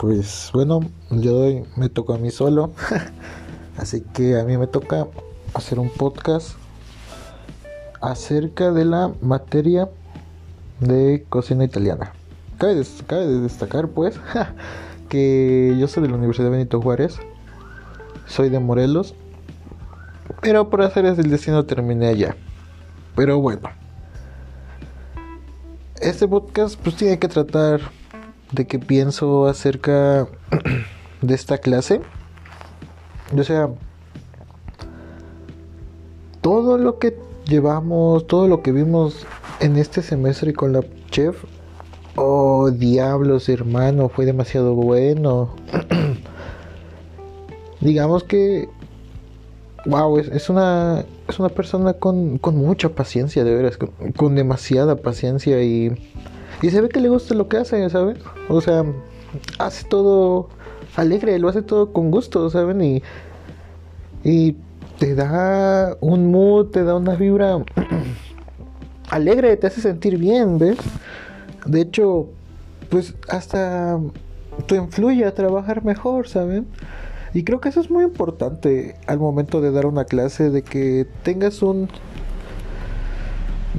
pues bueno, yo doy me toca a mí solo. Así que a mí me toca hacer un podcast acerca de la materia de cocina italiana. Cabe, de destacar pues que yo soy de la Universidad Benito Juárez, soy de Morelos, pero por hacer el destino terminé allá. Pero bueno, este podcast pues tiene que tratar de qué pienso acerca de esta clase. O sea, todo lo que llevamos, todo lo que vimos en este semestre con la chef, oh diablos hermano, fue demasiado bueno. Digamos que, wow, es, una, es una persona con, con mucha paciencia, de veras, con demasiada paciencia y y se ve que le gusta lo que hace, ¿sabes? O sea, hace todo alegre, lo hace todo con gusto, ¿saben? Y, y te da un mood, te da una vibra alegre, te hace sentir bien, ¿ves? De hecho, pues hasta te influye a trabajar mejor, ¿saben? Y creo que eso es muy importante al momento de dar una clase, de que tengas un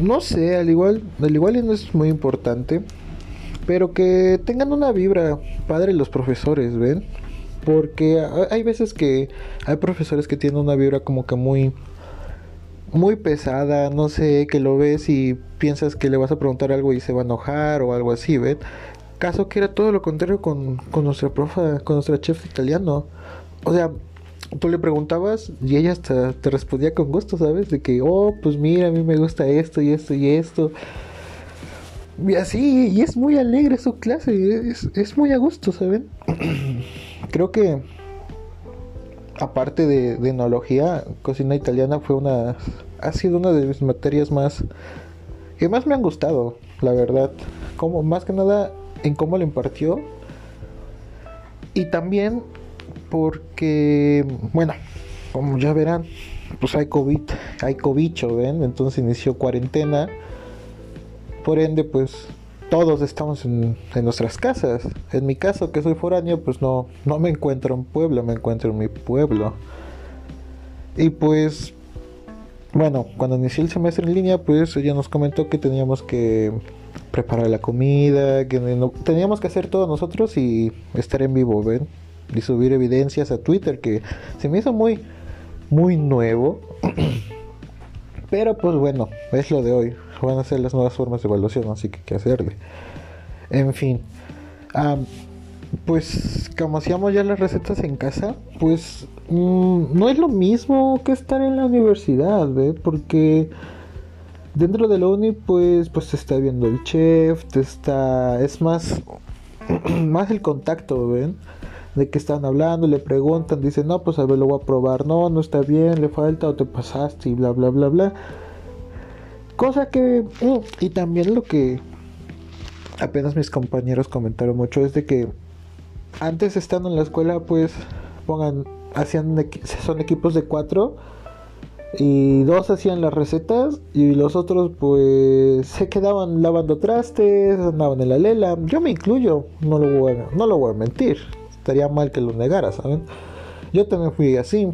no sé, al igual, al igual y no es muy importante, pero que tengan una vibra padre los profesores, ¿ven? Porque hay veces que hay profesores que tienen una vibra como que muy muy pesada, no sé, que lo ves y piensas que le vas a preguntar algo y se va a enojar o algo así, ¿ven? Caso que era todo lo contrario con, con nuestra profa, con nuestra chef italiano. O sea, tú le preguntabas y ella hasta te respondía con gusto, ¿sabes? De que, oh, pues mira, a mí me gusta esto y esto y esto. Y así, y es muy alegre su clase, es, muy a gusto, ¿saben? Creo que, aparte de, de enología, cocina italiana fue una, ha sido una de mis materias más, que más me han gustado, la verdad. Como, más que nada en cómo lo impartió. Y también porque, bueno, como ya verán, pues hay COVID, hay cobicho, ¿ven? Entonces inició cuarentena. Por ende, pues todos estamos en, nuestras casas. En mi caso, que soy foráneo, pues no, no me encuentro en Puebla, me encuentro en mi pueblo. Y pues, bueno, cuando inició el semestre en línea, pues ella nos comentó que teníamos que preparar la comida, que teníamos que hacer todo nosotros y estar en vivo, ¿ven? Y subir evidencias a Twitter que se me hizo muy muy nuevo. Pero pues bueno es lo de hoy. Van a ser las nuevas formas de evaluación así que qué hacerle en fin pues como hacíamos ya las recetas en casa pues mm, no es lo mismo que estar en la universidad ¿ve? porque dentro de la uni pues pues te está viendo el chef te está es más más el contacto ven de que están hablando, le preguntan, dicen, no, pues a ver, lo voy a probar, no, no está bien, le falta o te pasaste y bla, bla, bla, bla. Cosa que, mm, y también lo que apenas mis compañeros comentaron mucho es de que antes estando en la escuela, pues pongan, hacían, son equipos de cuatro y dos hacían las recetas y los otros pues se quedaban lavando trastes, andaban en la lela. Yo me incluyo, no lo no lo voy a mentir estaría mal que lo negara, ¿saben? Yo también fui así,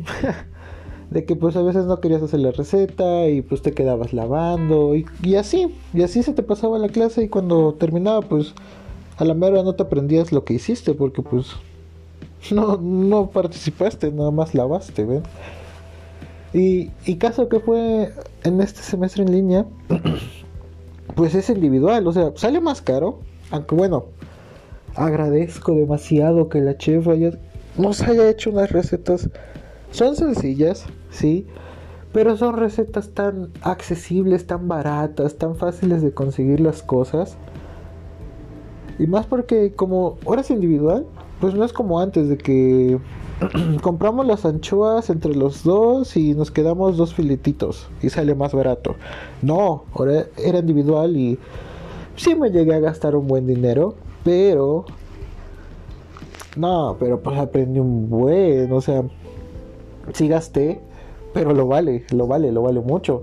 de que pues a veces no querías hacer la receta y pues te quedabas lavando y, así, y así se te pasaba la clase y cuando terminaba pues a la mera no te aprendías lo que hiciste porque pues no, no participaste, nada más lavaste, ¿ven? Y, y caso que fue en este semestre en línea, pues es individual, o sea, sale más caro, aunque bueno, agradezco demasiado que la chef nos haya hecho unas recetas. Son sencillas, sí, pero son recetas tan accesibles, tan baratas, tan fáciles de conseguir las cosas. Y más porque como ahora es individual, pues no es como antes de que compramos las anchoas entre los dos y nos quedamos dos filetitos y sale más barato. No, ahora era individual y sí me llegué a gastar un buen dinero, pero. No, pero pues aprendí un buen. O sea, sí gasté, pero lo vale, lo vale, lo vale mucho.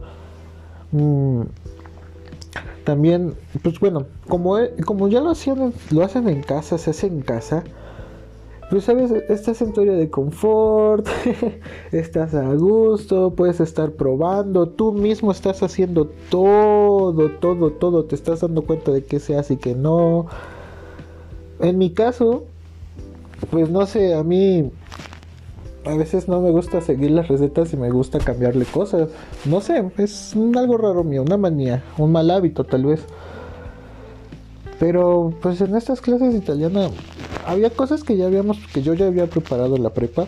Mm, también, pues bueno, como, como ya lo hacían, lo hacen en casa, se hace en casa, pues sabes, estás en tu área de confort, estás a gusto, puedes estar probando, tú mismo estás haciendo todo, todo, todo, te estás dando cuenta de que se hace y que no. En mi caso, pues no sé, a mí a veces no me gusta seguir las recetas y me gusta cambiarle cosas. No sé, es algo raro mío, una manía, un mal hábito tal vez. Pero pues en estas clases de italiana había cosas que ya habíamos, que yo ya había preparado en la prepa,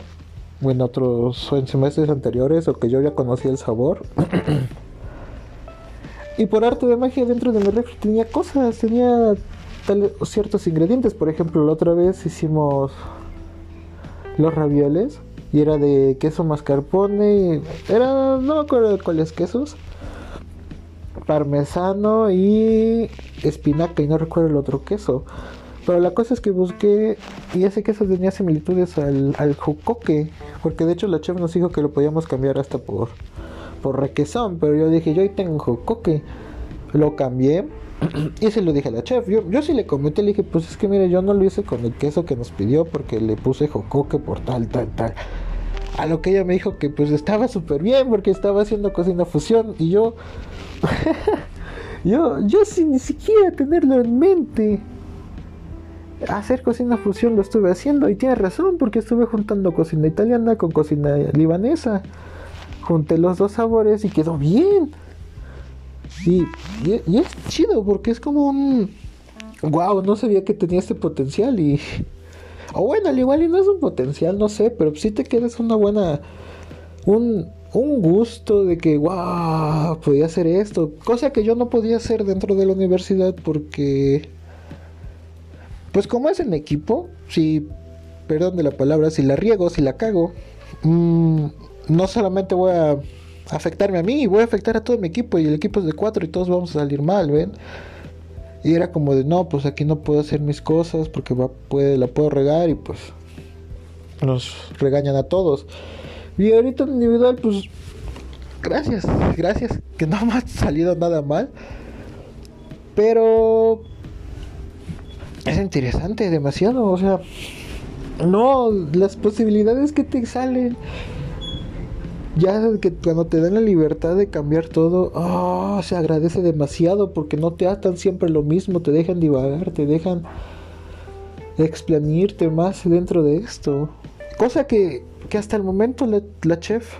o en otros, semestres anteriores, o que yo ya conocía el sabor. y por arte de magia dentro de mi refri tenía cosas, tenía ciertos ingredientes. Por ejemplo, la otra vez hicimos los ravioles y era de queso mascarpone, era, no me acuerdo de cuáles quesos, parmesano y espinaca y no recuerdo el otro queso. Pero la cosa es que busqué y ese queso tenía similitudes al, al jocoque, porque de hecho la chef nos dijo que lo podíamos cambiar hasta por, por requesón, pero yo dije, yo ahí tengo jocoque. Lo cambié y se lo dije a la chef. Yo, yo sí le comenté, le dije, pues es que mire, yo no lo hice con el queso que nos pidió porque le puse jocoque por tal, tal, tal. A lo que ella me dijo que pues estaba súper bien porque estaba haciendo cocina fusión y yo... yo, yo sin ni siquiera tenerlo en mente. Hacer cocina fusión lo estuve haciendo y tiene razón porque estuve juntando cocina italiana con cocina libanesa. Junté los dos sabores y quedó bien. Y, y, es chido porque es como un... Wow, no sabía que tenía este potencial y... O bueno, al igual y no es un potencial, no sé, pero sí te quedas una buena... Un, un gusto de que, wow, podía hacer esto. Cosa que yo no podía hacer dentro de la universidad porque... Pues como es en equipo, si... Perdón de la palabra, si la riego, si la cago, mmm, no solamente voy a afectarme a mí, voy a afectar a todo mi equipo y el equipo es de cuatro y todos vamos a salir mal, ¿ven? Y era como de, no, pues aquí no puedo hacer mis cosas porque va, la puedo regar y pues nos regañan a todos. Y ahorita en individual, pues gracias, gracias, que no me ha salido nada mal. Pero es interesante, demasiado, o sea, no, las posibilidades que te salen ya que cuando te dan la libertad de cambiar todo, oh, se agradece demasiado porque no te atan siempre lo mismo, te dejan divagar, te dejan explanirte más dentro de esto. Cosa que, que hasta el momento la, la chef,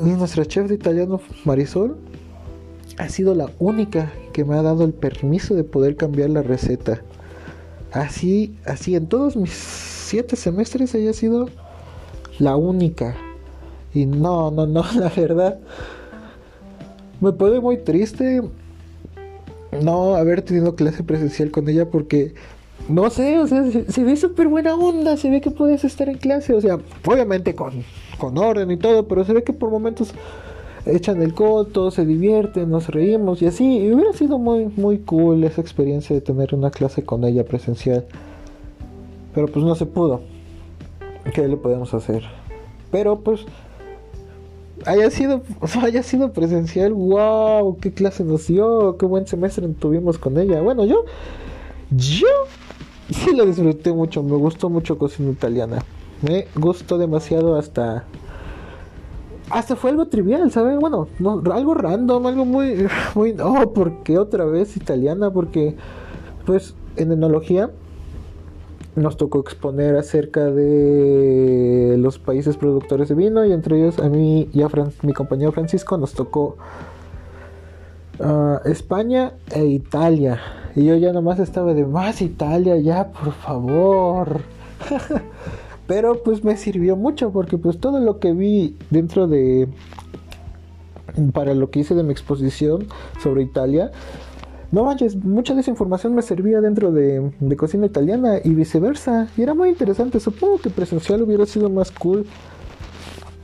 nuestra chef de italiano Marisol, ha sido la única que me ha dado el permiso de poder cambiar la receta. Así, así en todos mis siete semestres ella ha sido la única. Y no, no, no, la verdad. Me pone muy triste no haber tenido clase presencial con ella porque no sé, o sea, se, ve súper buena onda, se ve que puedes estar en clase, o sea, obviamente con, con orden y todo, pero se ve que por momentos echan el coto, se divierten, nos reímos y así, y hubiera sido muy, muy cool esa experiencia de tener una clase con ella presencial, pero pues no se pudo, ¿qué le podemos hacer? Pero pues haya sido, haya sido presencial, wow, qué clase nos dio, qué buen semestre tuvimos con ella. Bueno, yo, yo sí lo disfruté mucho, me gustó mucho cocina italiana. Me gustó demasiado hasta hasta fue algo trivial, ¿sabes? Bueno, no, algo random, algo muy, muy, oh, porque otra vez italiana, porque, pues, en enología nos tocó exponer acerca de los países productores de vino y entre ellos a mí y a mi compañero Francisco nos tocó ah, España e Italia. Y yo ya nomás estaba de más Italia, ya, por favor. Pero pues me sirvió mucho porque pues todo lo que vi dentro de... para lo que hice de mi exposición sobre Italia, no manches, mucha de esa información me servía dentro de, cocina italiana y viceversa. Y era muy interesante. Supongo que presencial hubiera sido más cool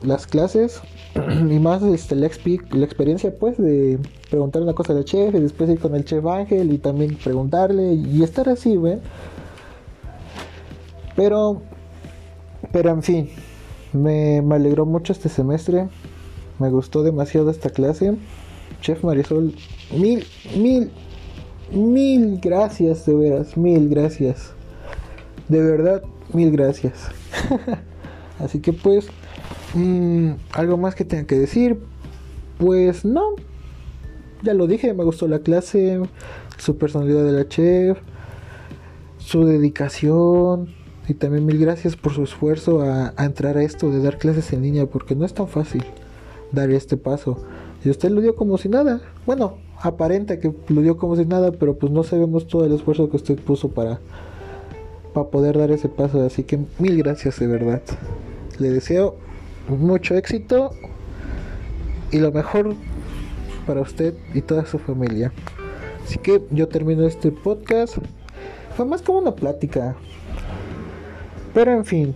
las clases y más este, la, la experiencia pues de preguntar una cosa al chef y después ir con el chef Ángel y también preguntarle y estar así, ¿ven? Pero, pero en fin, me, me alegró mucho este semestre. Me gustó demasiado esta clase. Chef Marisol, mil, mil, Mil gracias, de veras, mil gracias. De verdad, mil gracias. Así que pues, mm, algo más que tenga que decir, pues no. Ya lo dije, me gustó la clase, su personalidad de la chef, su dedicación y también mil gracias por su esfuerzo a, a entrar a esto de dar clases en línea porque no es tan fácil dar este paso. Y usted lo dio como si nada. Bueno, aparenta que lo dio como si nada, pero pues no sabemos todo el esfuerzo que usted puso para, para poder dar ese paso. Así que mil gracias de verdad. Le deseo mucho éxito y lo mejor para usted y toda su familia. Así que yo termino este podcast. Fue más como una plática. Pero en fin.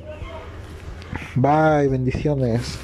Bye, bendiciones.